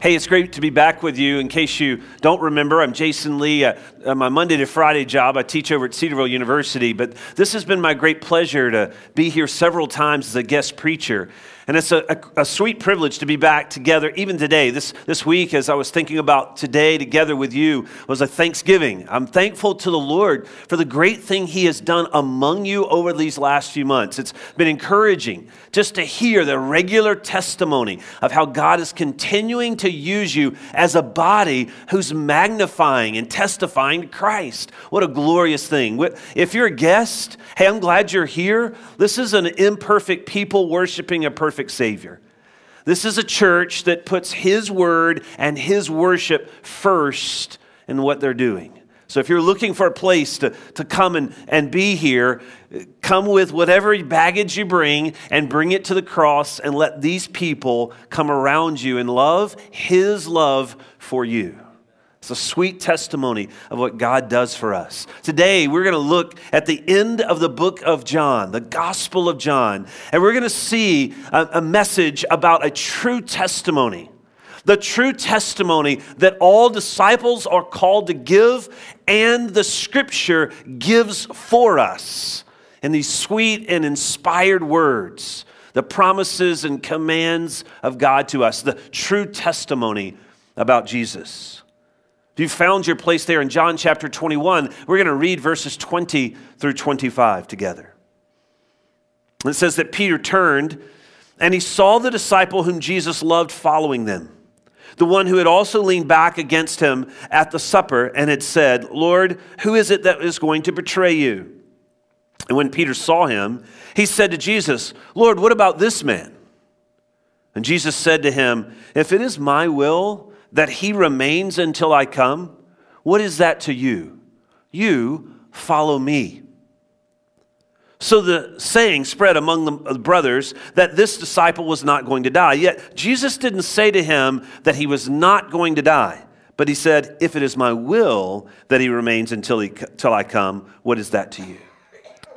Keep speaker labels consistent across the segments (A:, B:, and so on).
A: Hey, it's great to be back with you. In case you don't remember, I'm Jason Lee. Uh, uh, my Monday to Friday job, I teach over at Cedarville University, but this has been my great pleasure to be here several times as a guest preacher. And it's a, a, a, sweet privilege to be back together even today. This, this week, as I was thinking about today together with you, was a Thanksgiving. I'm thankful to the Lord for the great thing He has done among you over these last few months. It's been encouraging just to hear the regular testimony of how God is continuing to use you as a body who's magnifying and testifying to Christ. What a glorious thing. If you're a guest, hey, I'm glad you're here. This is an imperfect people worshiping a perfect perfect Savior. This is a church that puts His word and His worship first in what they're doing. So if you're looking for a place to, to come and, and be here, come with whatever baggage you bring and bring it to the cross and let these people come around you and love His love for you. It's a sweet testimony of what God does for us. Today, we're going to look at the end of the book of John, the Gospel of John, and we're going to see a, a message about a true testimony. The true testimony that all disciples are called to give, and the scripture gives for us in these sweet and inspired words, the promises and commands of God to us, the true testimony about Jesus. You found your place there in John chapter 21, we're going to read verses 20 through 25 together. It says that Peter turned and he saw the disciple whom Jesus loved following them, the one who had also leaned back against him at the supper and had said, Lord, who is it that is going to betray you? And when Peter saw him, he said to Jesus, Lord, what about this man? And Jesus said to him, If it is my will, that he remains until I come? What is that to you? You follow me. So the saying spread among the brothers that this disciple was not going to die. Yet Jesus didn't say to him that he was not going to die, but he said, If it is my will that he remains until, he, until I come, what is that to you?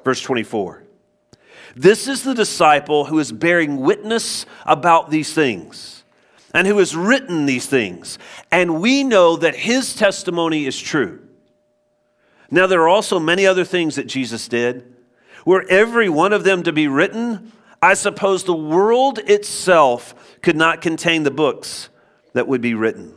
A: Verse 24. This is the disciple who is bearing witness about these things and who has written these things. And we know that his testimony is true. Now, there are also many other things that Jesus did. Were every one of them to be written, I suppose the world itself could not contain the books that would be written.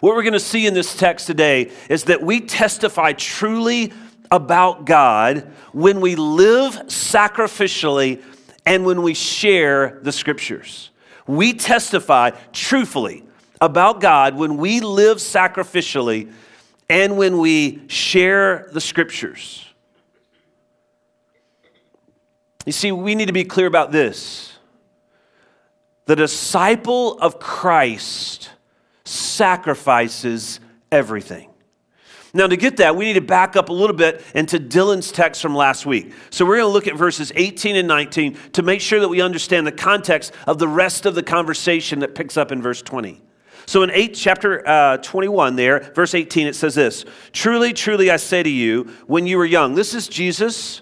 A: What we're going to see in this text today is that we testify truly about God when we live sacrificially and when we share the scriptures. We testify truthfully about God when we live sacrificially and when we share the scriptures. You see, we need to be clear about this. The disciple of Christ sacrifices everything. Now, to get that, we need to back up a little bit into Dylan's text from last week. So, we're going to look at verses 18 and 19 to make sure that we understand the context of the rest of the conversation that picks up in verse 20. So, in 8, chapter uh, 21, there, verse 18, it says this Truly, truly, I say to you, when you were young, this is Jesus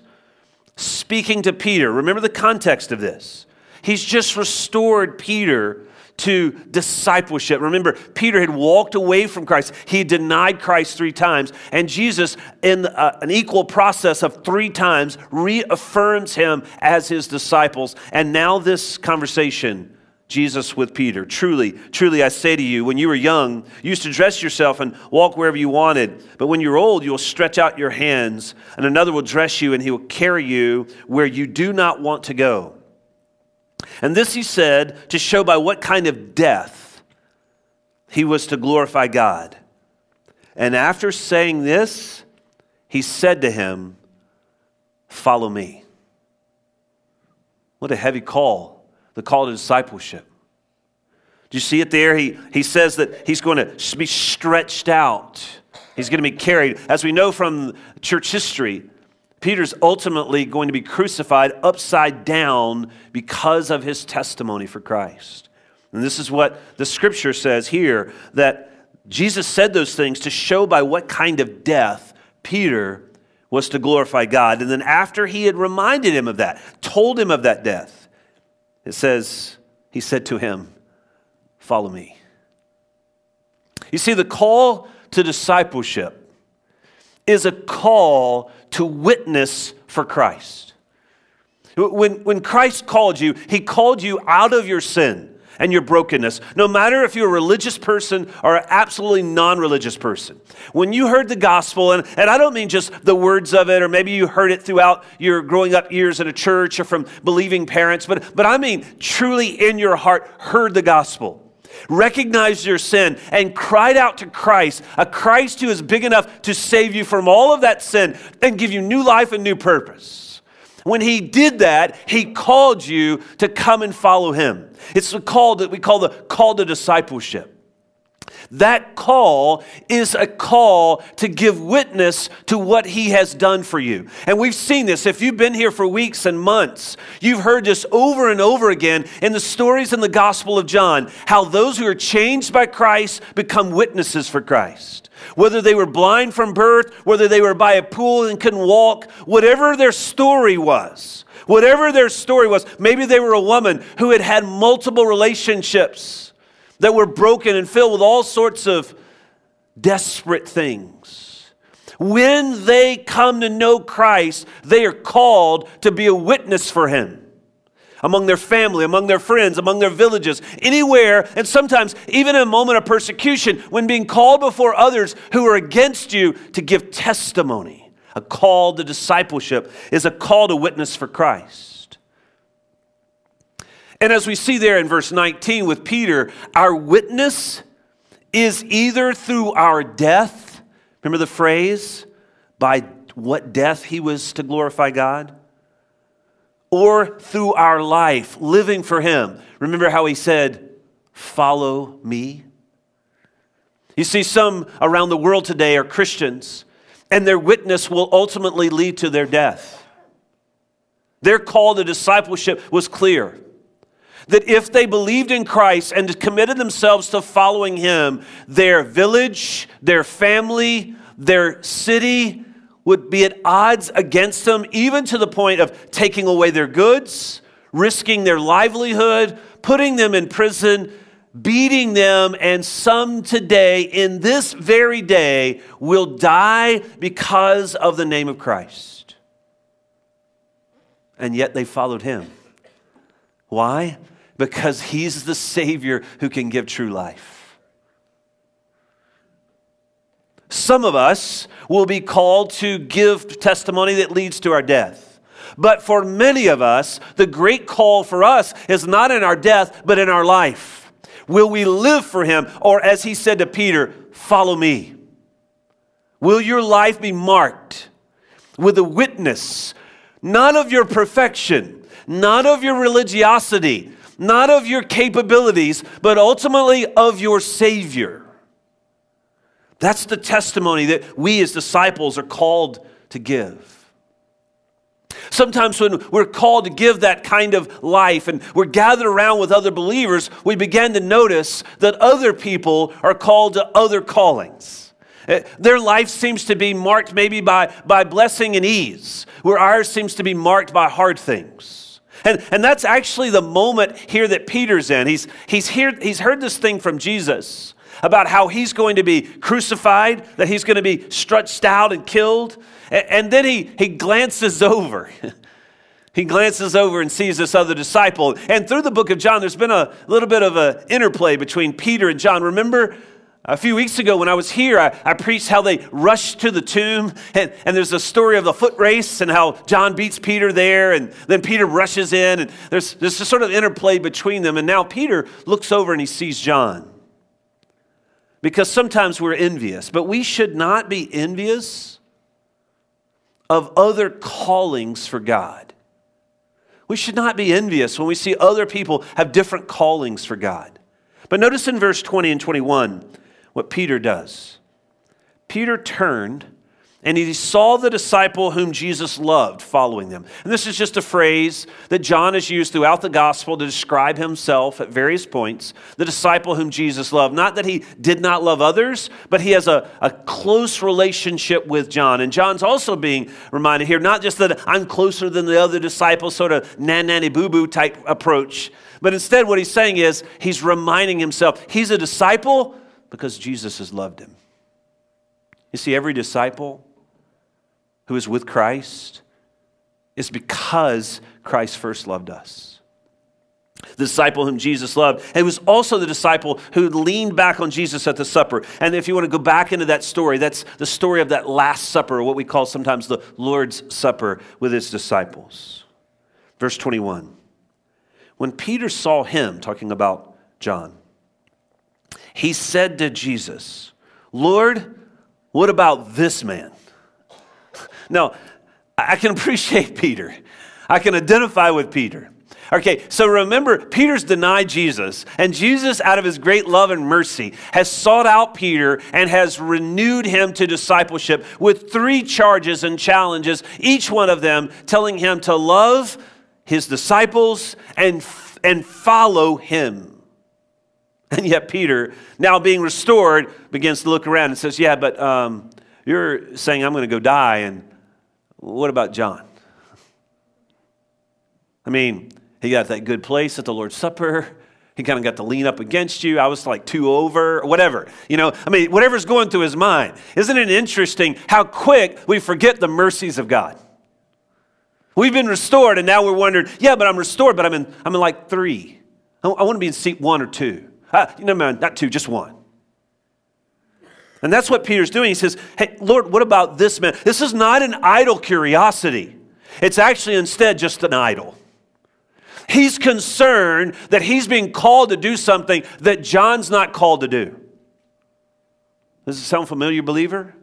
A: speaking to Peter. Remember the context of this. He's just restored Peter to discipleship. Remember, Peter had walked away from Christ. He denied Christ three times. And Jesus, in uh, an equal process of three times, reaffirms him as his disciples. And now, this conversation. Jesus with Peter. Truly, truly, I say to you, when you were young, you used to dress yourself and walk wherever you wanted. But when you're old, you will stretch out your hands, and another will dress you, and he will carry you where you do not want to go. And this he said to show by what kind of death he was to glorify God. And after saying this, he said to him, Follow me. What a heavy call, the call to discipleship. Do you see it there? He, he says that he's going to be stretched out. He's going to be carried. As we know from church history, Peter's ultimately going to be crucified upside down because of his testimony for Christ. And this is what the scripture says here that Jesus said those things to show by what kind of death Peter was to glorify God. And then after he had reminded him of that, told him of that death, it says, he said to him, follow me. You see, the call to discipleship is a call to witness for Christ. When, when Christ called you, he called you out of your sin and your brokenness, no matter if you're a religious person or an absolutely non religious person. When you heard the gospel, and, and I don't mean just the words of it, or maybe you heard it throughout your growing up years in a church or from believing parents, but, but I mean truly in your heart heard the gospel recognized your sin, and cried out to Christ, a Christ who is big enough to save you from all of that sin and give you new life and new purpose. When he did that, he called you to come and follow him. It's the call that we call the call to discipleship. That call is a call to give witness to what he has done for you. And we've seen this. If you've been here for weeks and months, you've heard this over and over again in the stories in the Gospel of John how those who are changed by Christ become witnesses for Christ. Whether they were blind from birth, whether they were by a pool and couldn't walk, whatever their story was, whatever their story was, maybe they were a woman who had had multiple relationships that were broken and filled with all sorts of desperate things. When they come to know Christ, they are called to be a witness for Him among their family, among their friends, among their villages, anywhere, and sometimes even in a moment of persecution, when being called before others who are against you to give testimony. A call to discipleship is a call to witness for Christ. And as we see there in verse 19 with Peter, our witness is either through our death, remember the phrase, by what death he was to glorify God, or through our life, living for him. Remember how he said, Follow me? You see, some around the world today are Christians, and their witness will ultimately lead to their death. Their call to discipleship was clear that if they believed in Christ and committed themselves to following Him, their village, their family, their city would be at odds against them, even to the point of taking away their goods, risking their livelihood, putting them in prison, beating them, and some today, in this very day, will die because of the name of Christ. And yet they followed Him. Why? Because he's the Savior who can give true life. Some of us will be called to give testimony that leads to our death. But for many of us, the great call for us is not in our death, but in our life. Will we live for Him? Or as He said to Peter, follow me. Will your life be marked with a witness, not of your perfection, not of your religiosity, not of your capabilities, but ultimately of your Savior. That's the testimony that we as disciples are called to give. Sometimes when we're called to give that kind of life and we're gathered around with other believers, we begin to notice that other people are called to other callings. Eh, their life seems to be marked maybe by, by blessing and ease, where ours seems to be marked by hard things. And, and that's actually the moment here that Peter's in. He's, he's, here, he's heard this thing from Jesus about how he's going to be crucified, that he's going to be stretched out and killed. And, and then he, he glances over. he glances over and sees this other disciple. And through the book of John, there's been a little bit of an interplay between Peter and John. Remember a few weeks ago, when I was here, I, I, preached how they rushed to the tomb, and, and there's a story of the foot race and how John beats Peter there, and then Peter rushes in, and there's, there's a sort of interplay between them. And now Peter looks over and he sees John. Because sometimes we're envious, but we should not be envious of other callings for God. We should not be envious when we see other people have different callings for God. But notice in verse 20 and 21, what Peter does. Peter turned and he saw the disciple whom Jesus loved following them. And this is just a phrase that John has used throughout the gospel to describe himself at various points the disciple whom Jesus loved. Not that he did not love others, but he has a, a close relationship with John. And John's also being reminded here not just that I'm closer than the other disciples, sort of nan nanny boo boo type approach, But instead, what he's saying is he's reminding himself he's a disciple because Jesus has loved him. You see, every disciple who is with Christ is because Christ first loved us. The disciple whom Jesus loved. It was also the disciple who leaned back on Jesus at the supper. And if you want to go back into that story, that's the story of that Last Supper, what we call sometimes the Lord's Supper with his disciples. Verse 21. When Peter saw him, talking about John, he said to Jesus, Lord, what about this man? Now, I can appreciate Peter. I can identify with Peter. Okay, so remember, Peter's denied Jesus, and Jesus, out of his great love and mercy, has sought out Peter and has renewed him to discipleship with three charges and challenges, each one of them telling him to love his disciples and, and follow him. And yet, Peter, now being restored, begins to look around and says, Yeah, but um, you're saying I'm going to go die, and what about John? I mean, he got that good place at the Lord's Supper. He kind of got to lean up against you. I was like two over, whatever. You know, I mean, whatever's going through his mind. Isn't it interesting how quick we forget the mercies of God? We've been restored, and now we're wondering, yeah, but I'm restored, but I'm in, I'm in like three. I, I want to be in seat one or two. Uh, no, man, not two, just one. And that's what Peter's doing. He says, Hey, Lord, what about this man? This is not an idle curiosity, it's actually instead just an idol. He's concerned that he's being called to do something that John's not called to do. Does it sound familiar, believer?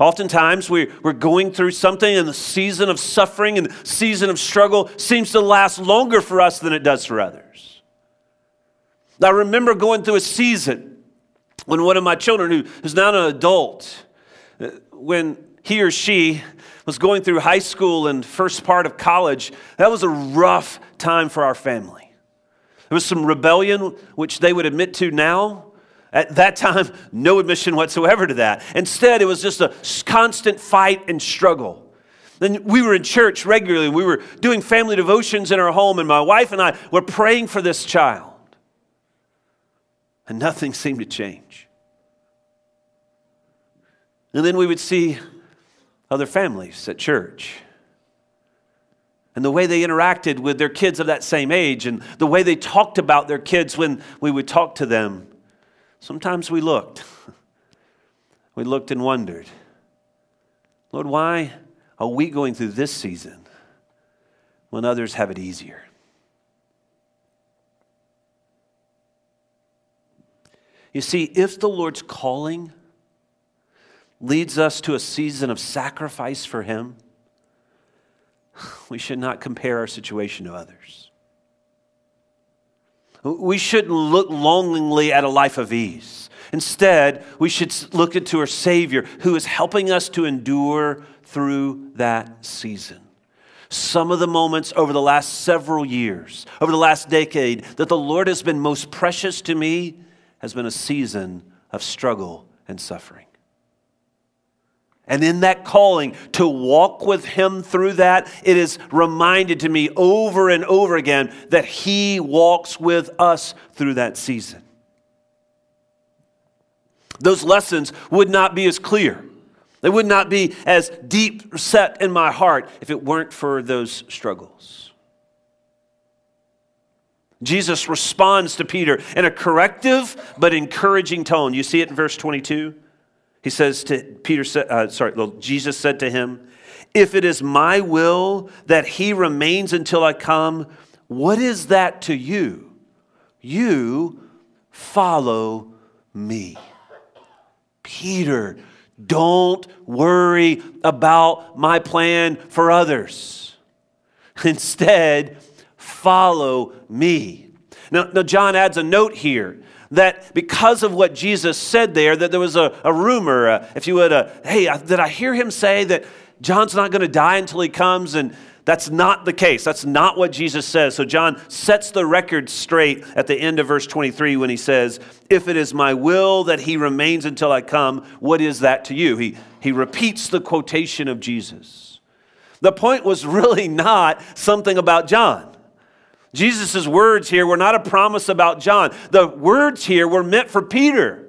A: Oftentimes we, we're going through something and the season of suffering and the season of struggle seems to last longer for us than it does for others. I remember going through a season when one of my children, who is now an adult, uh, when he or she was going through high school and first part of college, that was a rough time for our family. There was some rebellion, which they would admit to now. At that time, no admission whatsoever to that. Instead, it was just a constant fight and struggle. Then we were in church regularly. We were doing family devotions in our home, and my wife and I were praying for this child. And nothing seemed to change. And then we would see other families at church. And the way they interacted with their kids of that same age, and the way they talked about their kids when we would talk to them. Sometimes we looked. We looked and wondered, Lord, why are we going through this season when others have it easier? You see, if the Lord's calling leads us to a season of sacrifice for Him, we should not compare our situation to others. We shouldn't look longingly at a life of ease. Instead, we should look into our Savior who is helping us to endure through that season. Some of the moments over the last several years, over the last decade, that the Lord has been most precious to me has been a season of struggle and suffering. And in that calling to walk with Him through that, it is reminded to me over and over again that He walks with us through that season. Those lessons would not be as clear. They would not be as deep set in my heart if it weren't for those struggles. Jesus responds to Peter in a corrective but encouraging tone. You see it in verse 22? He says to Peter, uh, sorry, Jesus said to him, If it is my will that he remains until I come, what is that to you? You follow me. Peter, don't worry about my plan for others. Instead, follow me. Now, now, John adds a note here that because of what Jesus said there, that there was a, a rumor, uh, if you would, uh, hey, uh, did I hear him say that John's not going to die until he comes? And that's not the case. That's not what Jesus says. So John sets the record straight at the end of verse 23 when he says, If it is my will that he remains until I come, what is that to you? He, he repeats the quotation of Jesus. The point was really not something about John. Jesus' words here were not a promise about John. The words here were meant for Peter.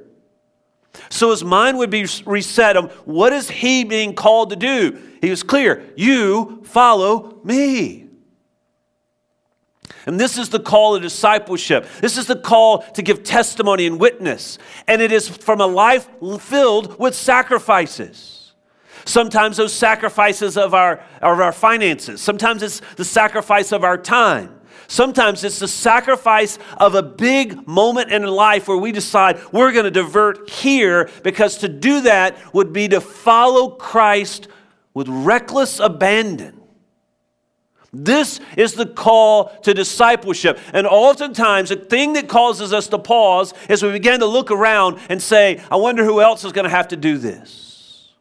A: So his mind would be reset on what is he being called to do? He was clear you follow me. And this is the call of discipleship. This is the call to give testimony and witness. And it is from a life filled with sacrifices. Sometimes those sacrifices of our, of our finances. Sometimes it's the sacrifice of our time. Sometimes it's the sacrifice of a big moment in life where we decide we're going to divert here because to do that would be to follow Christ with reckless abandon. This is the call to discipleship. And oftentimes, the thing that causes us to pause is we begin to look around and say, I wonder who else is going to have to do this.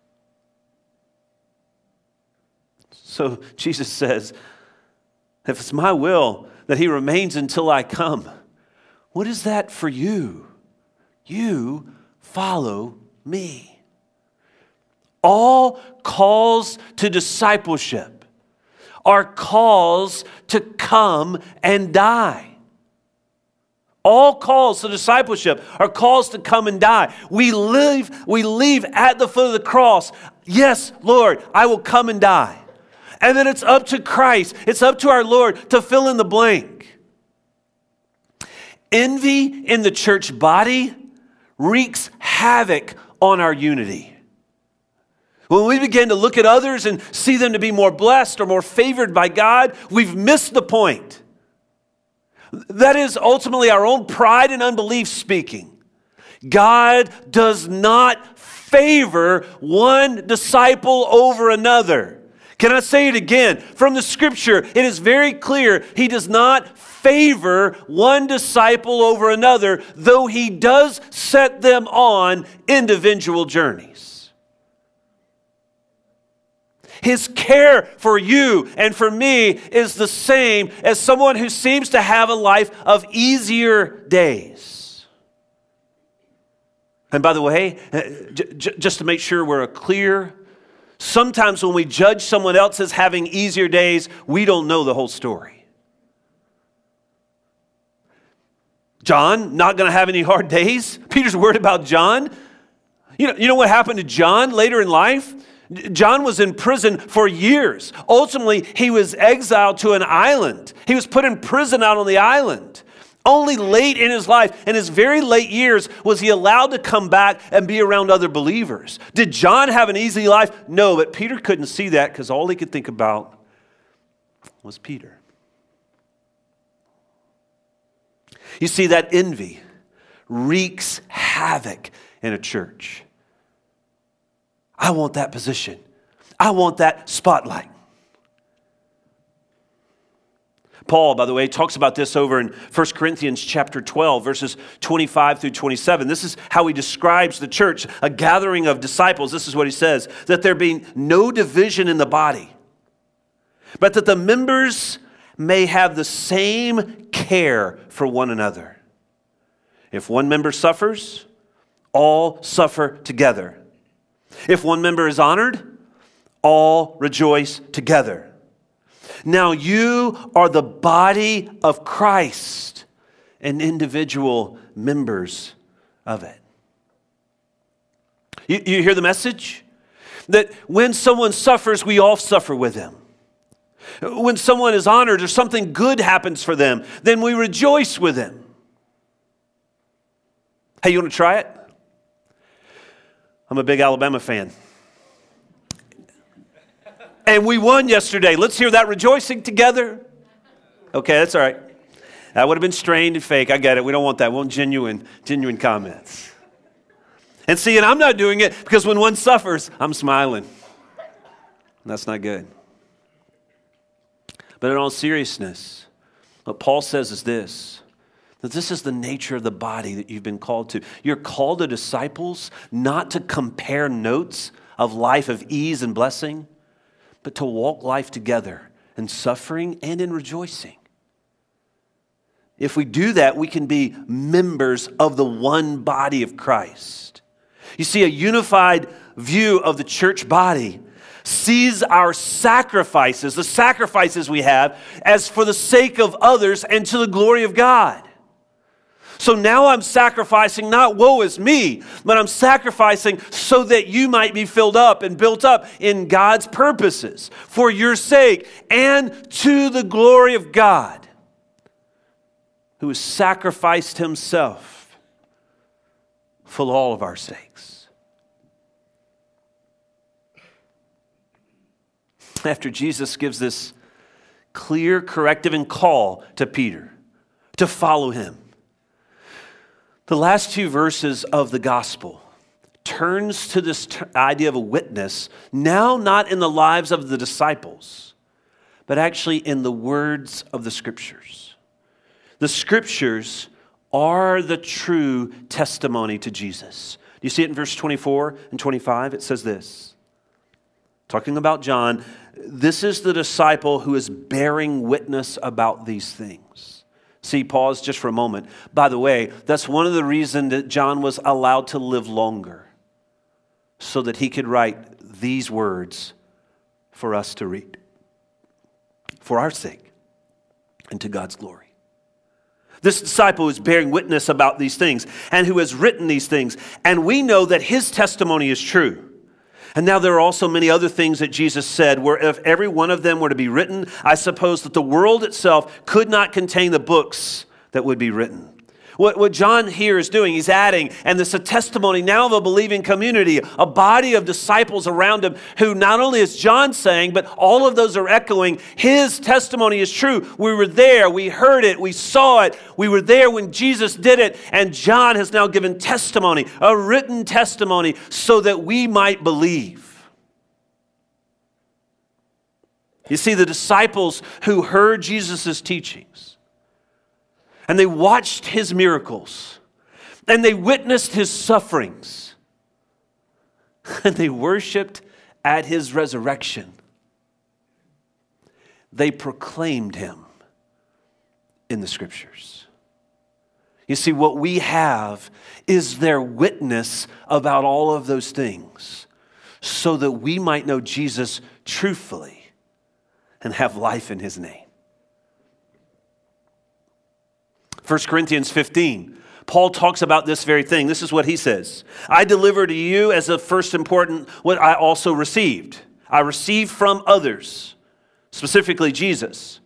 A: So Jesus says, if it's my will that he remains until I come, what is that for you? You follow me. All calls to discipleship are calls to come and die. All calls to discipleship are calls to come and die. We live, we leave at the foot of the cross. Yes, Lord, I will come and die. And then it's up to Christ, it's up to our Lord to fill in the blank. Envy in the church body wreaks havoc on our unity. When we begin to look at others and see them to be more blessed or more favored by God, we've missed the point. That is ultimately our own pride and unbelief speaking. God does not favor one disciple over another. Can I say it again? From the scripture, it is very clear he does not favor one disciple over another, though he does set them on individual journeys. His care for you and for me is the same as someone who seems to have a life of easier days. And by the way, uh, just to make sure we're a clear, sometimes when we judge someone else as having easier days, we don't know the whole story. John, not going to have any hard days. Peter's worried about John. You know, you know what happened to John later in life? John was in prison for years. Ultimately, he was exiled to an island. He was put in prison out on the island. Only late in his life, in his very late years, was he allowed to come back and be around other believers. Did John have an easy life? No, but Peter couldn't see that because all he could think about was Peter. You see, that envy wreaks havoc in a church. I want that position. I want that spotlight. Paul, by the way, talks about this over in 1 Corinthians chapter 12, verses 25 through 27. This is how he describes the church, a gathering of disciples. This is what he says that there be no division in the body, but that the members may have the same care for one another. If one member suffers, all suffer together. If one member is honored, all rejoice together. Now you are the body of Christ and individual members of it. You, you, hear the message? That when someone suffers, we all suffer with them. When someone is honored or something good happens for them, then we rejoice with them. Hey, you want to try it? I'm a big Alabama fan. And we won yesterday. Let's hear that rejoicing together. Okay, that's all right. That would have been strained and fake. I get it. We don't want that. We want genuine, genuine comments. And see, and I'm not doing it because when one suffers, I'm smiling. That's not good. But in all seriousness, what Paul says is this that this is the nature of the body that you've been called to. You're called to disciples not to compare notes of life of ease and blessing, but to walk life together in suffering and in rejoicing. If we do that, we can be members of the one body of Christ. You see, a unified view of the church body sees our sacrifices, the sacrifices we have, as for the sake of others and to the glory of God. So now I'm sacrificing not woe is me, but I'm sacrificing so that you might be filled up and built up in God's purposes for your sake and to the glory of God, who has sacrificed himself for all of our sakes. After Jesus gives this clear corrective and call to Peter to follow him, the last two verses of the gospel turns to this t- idea of a witness, now not in the lives of the disciples, but actually in the words of the scriptures. The scriptures are the true testimony to Jesus. Do you see it in verse 24 and 25? It says this talking about John, this is the disciple who is bearing witness about these things. See, pause just for a moment. By the way, that's one of the reasons that John was allowed to live longer, so that he could write these words for us to read, for our sake and to God's glory. This disciple is bearing witness about these things and who has written these things, and we know that his testimony is true. And now there are also many other things that Jesus said, where if every one of them were to be written, I suppose that the world itself could not contain the books that would be written. What, what John here is doing, he's adding, and this is a testimony now of a believing community, a body of disciples around him who not only is John saying, but all of those are echoing his testimony is true. We were there, we heard it, we saw it, we were there when Jesus did it, and John has now given testimony, a written testimony, so that we might believe. You see, the disciples who heard Jesus' teachings, and they watched his miracles and they witnessed his sufferings and they worshiped at his resurrection. They proclaimed him in the scriptures. You see, what we have is their witness about all of those things so that we might know Jesus truthfully and have life in his name. 1 Corinthians 15. Paul talks about this very thing. This is what he says I deliver to you as the first important what I also received. I received from others, specifically Jesus,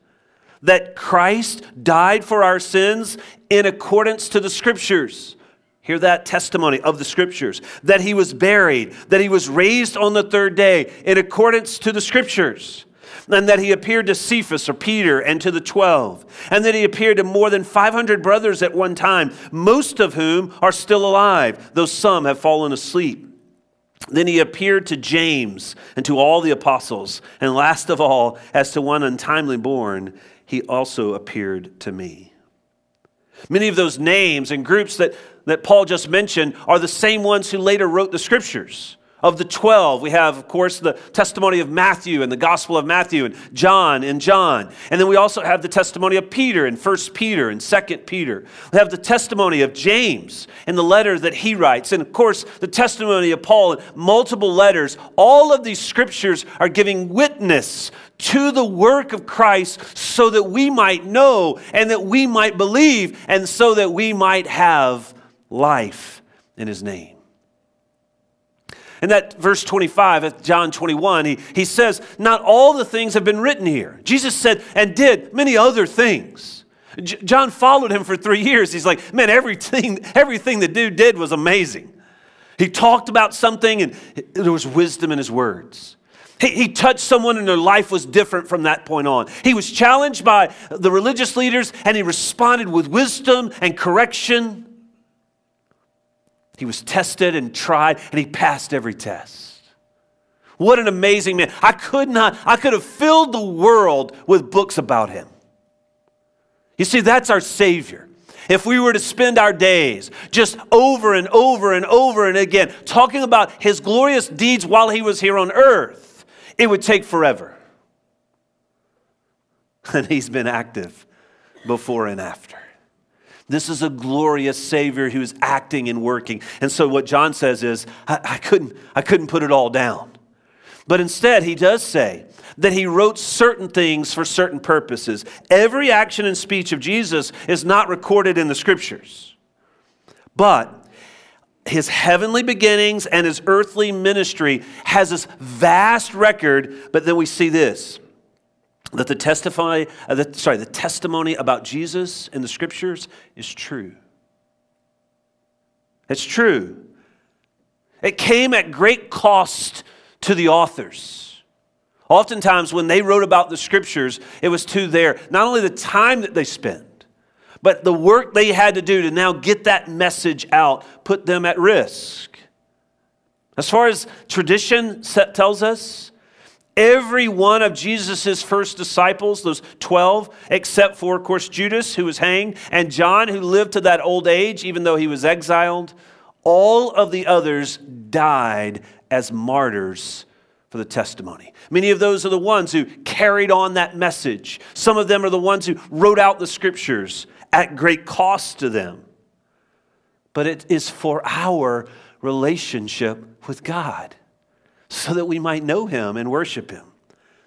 A: that Christ died for our sins in accordance to the scriptures. Hear that testimony of the scriptures. That he was buried, that he was raised on the third day in accordance to the scriptures and that he appeared to Cephas or Peter and to the twelve, and that he appeared to more than 500 brothers at one time, most of whom are still alive, though some have fallen asleep. Then he appeared to James and to all the apostles, and last of all, as to one untimely born, he also appeared to me. Many of those names and groups that, that Paul just mentioned are the same ones who later wrote the scriptures. Of the 12, we have, of course, the testimony of Matthew and the Gospel of Matthew and John and John. And then we also have the testimony of Peter in 1 Peter and 2 Peter. We have the testimony of James in the letter that he writes. And of course, the testimony of Paul in multiple letters. All of these scriptures are giving witness to the work of Christ so that we might know and that we might believe and so that we might have life in his name. In that verse 25 of John 21, he, he says, Not all the things have been written here. Jesus said, and did many other things. J- John followed him for three years. He's like, Man, everything, everything the dude did was amazing. He talked about something and there was wisdom in his words. He, he touched someone and their life was different from that point on. He was challenged by the religious leaders and he responded with wisdom and correction. He was tested and tried, and he passed every test. What an amazing man. I could not, I could have filled the world with books about him. You see, that's our Savior. If we were to spend our days just over and over and over and again talking about his glorious deeds while he was here on earth, it would take forever. And he's been active before and after. This is a glorious Savior who's acting and working. And so what John says is, I, I, couldn't, I couldn't put it all down. But instead, he does say that he wrote certain things for certain purposes. Every action and speech of Jesus is not recorded in the scriptures. But his heavenly beginnings and his earthly ministry has this vast record, but then we see this that the testify uh, the, sorry the testimony about jesus in the scriptures is true. It's true. It came at great cost to the authors. Oftentimes when they wrote about the scriptures it was to their not only the time that they spent but the work they had to do to now get that message out put them at risk. As far as tradition tells us Every one of Jesus' first disciples, those 12, except for, of course, Judas, who was hanged, and John, who lived to that old age, even though he was exiled, all of the others died as martyrs for the testimony. Many of those are the ones who carried on that message. Some of them are the ones who wrote out the scriptures at great cost to them. But it is for our relationship with God so that we might know him and worship him.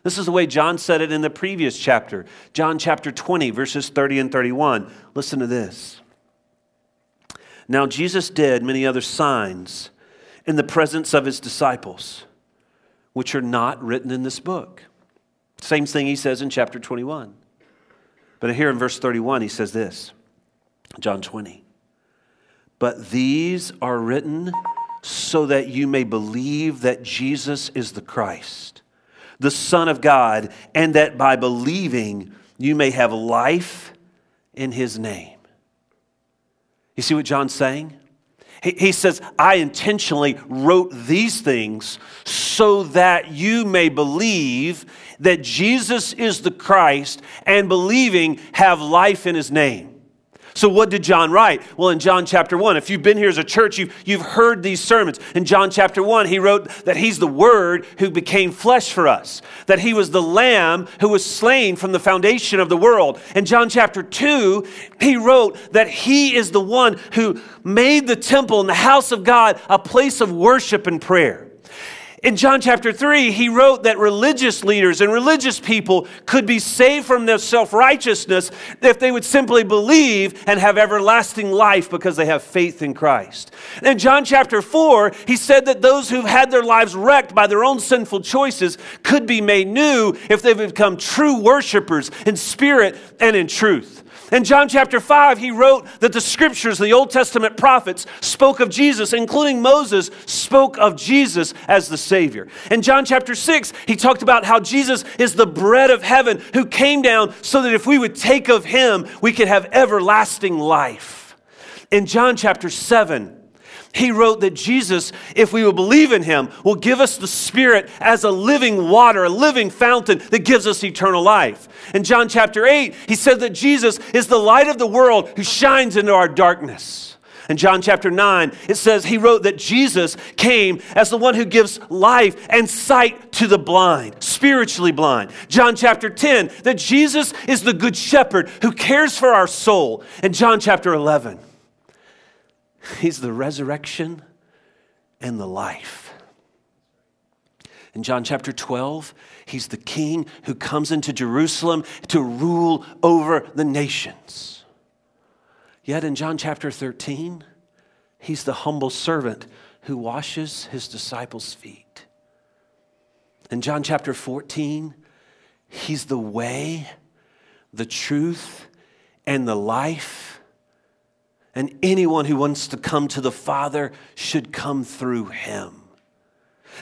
A: This is the way John said it in the previous chapter, John chapter 20, verses 30 and 31. Listen to this. Now, Jesus did many other signs in the presence of his disciples, which are not written in this book. Same thing he says in chapter 21. But here in verse 31, he says this John 20. But these are written so that you may believe that Jesus is the Christ, the Son of God, and that by believing you may have life in his name. You see what John's saying? He, says, I intentionally wrote these things so that you may believe that Jesus is the Christ and believing have life in his name. So, what did John write? Well, in John chapter 1, if you've been here as a church, you've, you've heard these sermons. In John chapter 1, he wrote that he's the Word who became flesh for us, that he was the Lamb who was slain from the foundation of the world. In John chapter 2, he wrote that he is the one who made the temple and the house of God a place of worship and prayer. In John chapter 3, he wrote that religious leaders and religious people could be saved from their self righteousness if they would simply believe and have everlasting life because they have faith in Christ. In John chapter 4, he said that those who've had their lives wrecked by their own sinful choices could be made new if they become true worshipers in spirit and in truth. In John chapter 5, he wrote that the scriptures, the Old Testament prophets, spoke of Jesus, including Moses, spoke of Jesus as the Savior. In John chapter 6, he talked about how Jesus is the bread of heaven who came down so that if we would take of him, we could have everlasting life. In John chapter 7, he wrote that Jesus, if we will believe in him, will give us the Spirit as a living water, a living fountain that gives us eternal life. In John chapter 8, he said that Jesus is the light of the world who shines into our darkness. In John chapter 9, it says he wrote that Jesus came as the one who gives life and sight to the blind, spiritually blind. John chapter 10, that Jesus is the good shepherd who cares for our soul. In John chapter 11, He's the resurrection and the life. In John chapter 12, he's the king who comes into Jerusalem to rule over the nations. Yet in John chapter 13, he's the humble servant who washes his disciples' feet. In John chapter 14, he's the way, the truth, and the life and anyone who wants to come to the Father should come through him.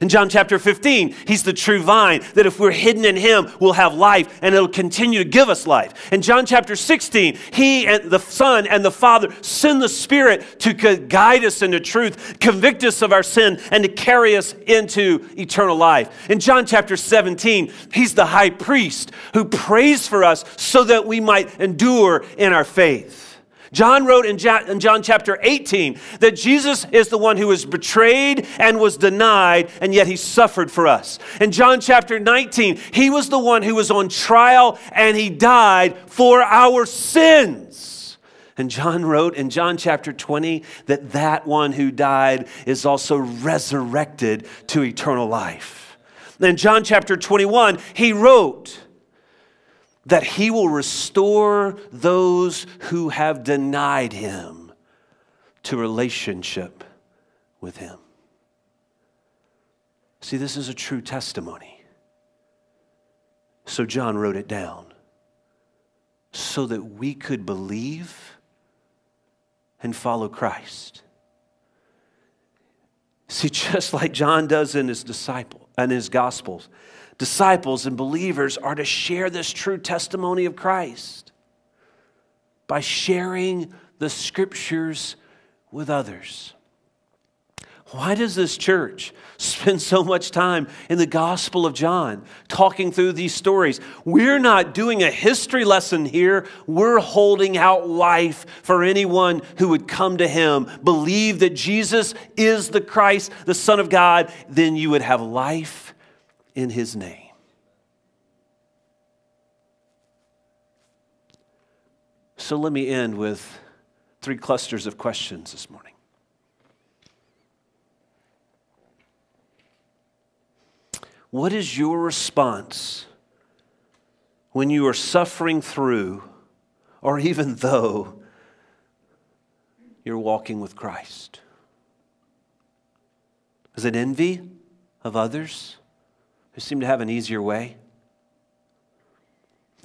A: In John chapter 15, he's the true vine, that if we're hidden in him, we'll have life and it'll continue to give us life. In John chapter 16, he and the Son and the Father send the Spirit to guide us into truth, convict us of our sin, and to carry us into eternal life. In John chapter 17, he's the high priest who prays for us so that we might endure in our faith. John wrote in John chapter 18 that Jesus is the one who was betrayed and was denied, and yet he suffered for us. In John chapter 19, he was the one who was on trial and he died for our sins. And John wrote in John chapter 20 that that one who died is also resurrected to eternal life. In John chapter 21, he wrote that he will restore those who have denied him to relationship with him. See, this is a true testimony. So John wrote it down so that we could believe and follow Christ. See, just like John does in his disciple and his gospels, disciples and believers are to share this true testimony of Christ by sharing the scriptures with others. Why does this church spend so much time in the Gospel of John talking through these stories? We're not doing a history lesson here. We're holding out life for anyone who would come to Him, believe that Jesus is the Christ, the Son of God, then you would have life in His name. So let me end with three clusters of questions this morning. What is your response when you are suffering through, or even though you're walking with Christ? Is it envy of others who seem to have an easier way?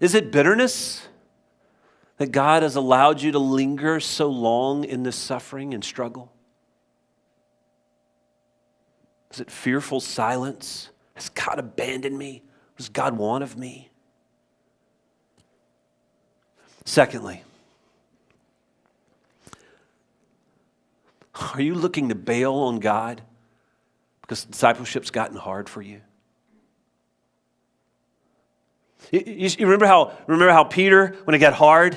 A: Is it bitterness that God has allowed you to linger so long in this suffering and struggle? Is it fearful silence has God abandoned me? What does God want of me? Secondly, are you looking to bail on God because discipleship's gotten hard for you? You, you, remember how remember how Peter, when it got hard,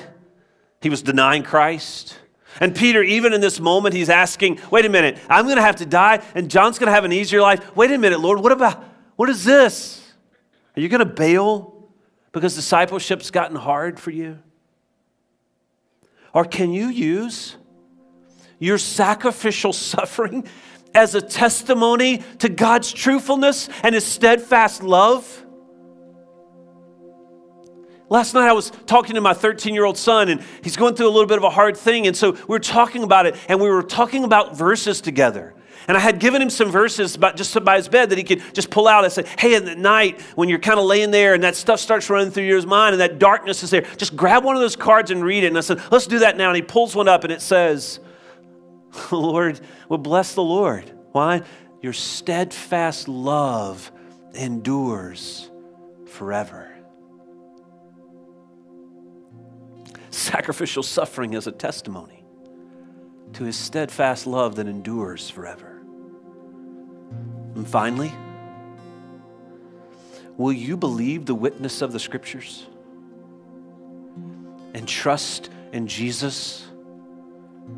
A: he was denying Christ? And Peter, even in this moment, he's asking, wait a minute, I'm going to have to die, and John's going to have an easier life. Wait a minute, Lord, what about what is this? Are you going to bail because discipleship's gotten hard for you? Or can you use your sacrificial suffering as a testimony to God's truthfulness and His steadfast love? Last night I was talking to my 13 year old son, and he's going through a little bit of a hard thing. And so we were talking about it, and we were talking about verses together. And I had given him some verses about just by his bed that he could just pull out and say, hey, the night when you're kind of laying there and that stuff starts running through your mind and that darkness is there, just grab one of those cards and read it. And I said, let's do that now. And he pulls one up and it says, The Lord, well, bless the Lord. Why? Your steadfast love endures forever. Sacrificial suffering is a testimony to his steadfast love that endures forever. And finally, will you believe the witness of the scriptures and trust in Jesus,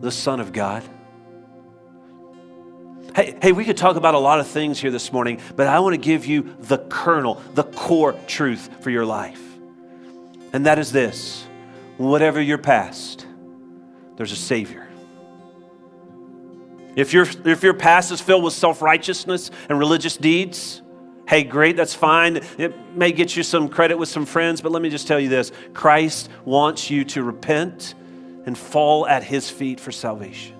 A: the Son of God? Hey, hey, we could talk about a lot of things here this morning, but I want to give you the kernel, the core truth for your life. And that is this whatever your past, there's a Savior. If, your if your past is filled with self righteousness and religious deeds, hey, great, that's fine. It may get you some credit with some friends, but let me just tell you this Christ wants you to repent and fall at his feet for salvation.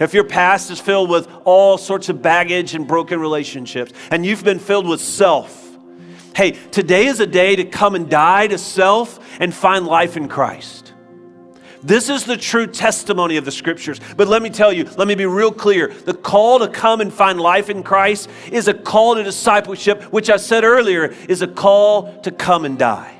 A: If your past is filled with all sorts of baggage and broken relationships, and you've been filled with self, hey, today is a day to come and die to self and find life in Christ. This is the true testimony of the scriptures. But let me tell you, let me be real clear. The call to come and find life in Christ is a call to discipleship, which I said earlier is a call to come and die.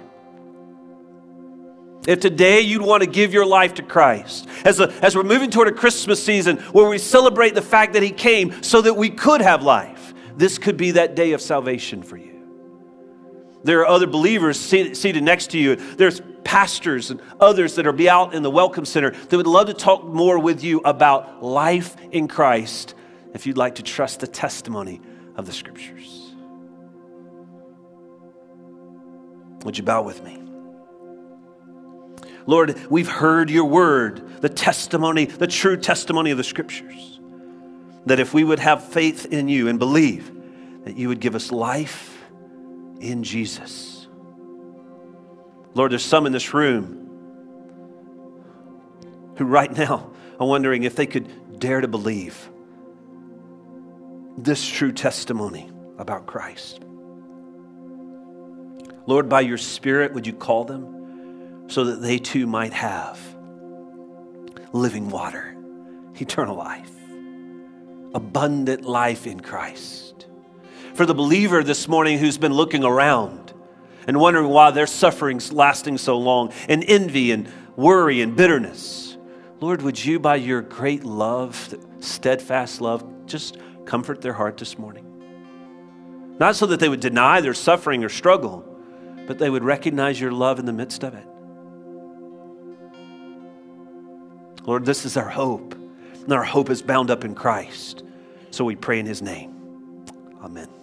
A: If today you'd want to give your life to Christ, as, a, as we're moving toward a Christmas season where we celebrate the fact that He came so that we could have life, this could be that day of salvation for you. There are other believers seated next to you. There's pastors and others that are be out in the welcome center that would love to talk more with you about life in Christ if you'd like to trust the testimony of the scriptures. Would you bow with me? Lord, we've heard your word, the testimony, the true testimony of the scriptures. That if we would have faith in you and believe, that you would give us life in Jesus. Lord, there's some in this room who right now are wondering if they could dare to believe this true testimony about Christ. Lord, by your Spirit, would you call them so that they too might have living water, eternal life, abundant life in Christ? For the believer this morning who's been looking around and wondering why their suffering's lasting so long, and envy and worry and bitterness, Lord, would you, by your great love, steadfast love, just comfort their heart this morning? Not so that they would deny their suffering or struggle, but they would recognize your love in the midst of it. Lord, this is our hope, and our hope is bound up in Christ. So we pray in his name. Amen.